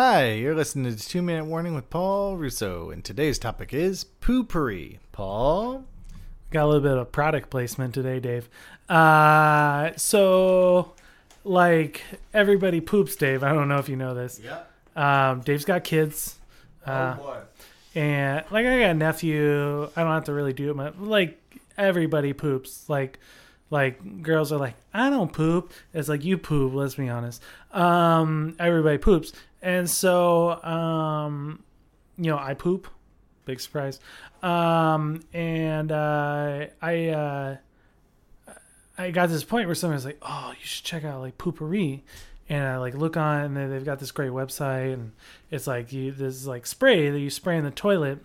Hi, you're listening to Two Minute Warning with Paul Russo, and today's topic is Poo-Pourri. Paul? Got a little bit of product placement today, Dave. Uh, so, like, everybody poops, Dave. I don't know if you know this. Yeah. Um, Dave's got kids. Uh, oh boy. and, like, I got a nephew. I don't have to really do it much. Like, everybody poops. Like, like girls are like, I don't poop. It's like you poop. Let's be honest. Um, everybody poops, and so um, you know, I poop. Big surprise. Um, and uh, I uh, I got this point where someone's like, "Oh, you should check out like Poo-Pourri," and I like look on, and they've got this great website, and it's like you this is like spray that you spray in the toilet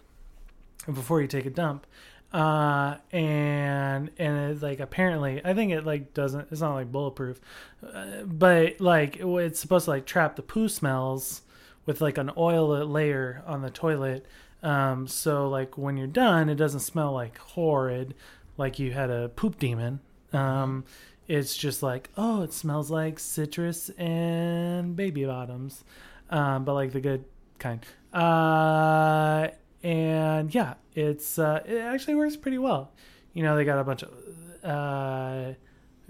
before you take a dump, uh, and and it's like apparently I think it like doesn't it's not like bulletproof, uh, but like it's supposed to like trap the poo smells with like an oil layer on the toilet. Um, so like when you're done, it doesn't smell like horrid, like you had a poop demon. Um, it's just like oh, it smells like citrus and baby bottoms, um, but like the good kind. Uh, and yeah, it's uh, it actually works pretty well. You know, they got a bunch of uh,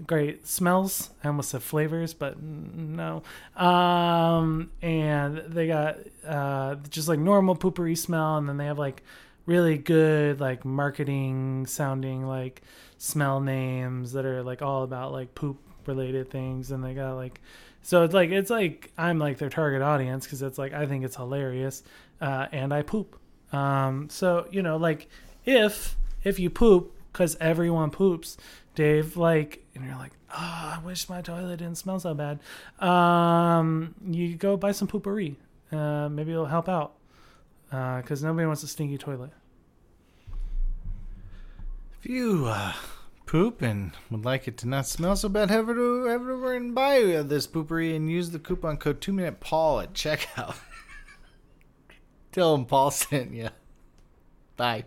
great smells. I almost said flavors, but no. Um, and they got uh, just like normal Poo-Pourri smell, and then they have like really good like marketing sounding like smell names that are like all about like poop related things, and they got like so it's like it's like I'm like their target audience because it's like I think it's hilarious, uh, and I poop. Um, so you know, like if if you poop because everyone poops, Dave, like, and you're like, oh, I wish my toilet didn't smell so bad. Um, you go buy some Poo-Pourri. Uh, maybe it'll help out because nobody wants a stinky toilet. If you uh, poop and would like it to not smell so bad, head over, to, and buy uh, this Poo-Pourri and use the coupon code 2 Minute Paul at checkout. Tell him Paul sent you. Bye.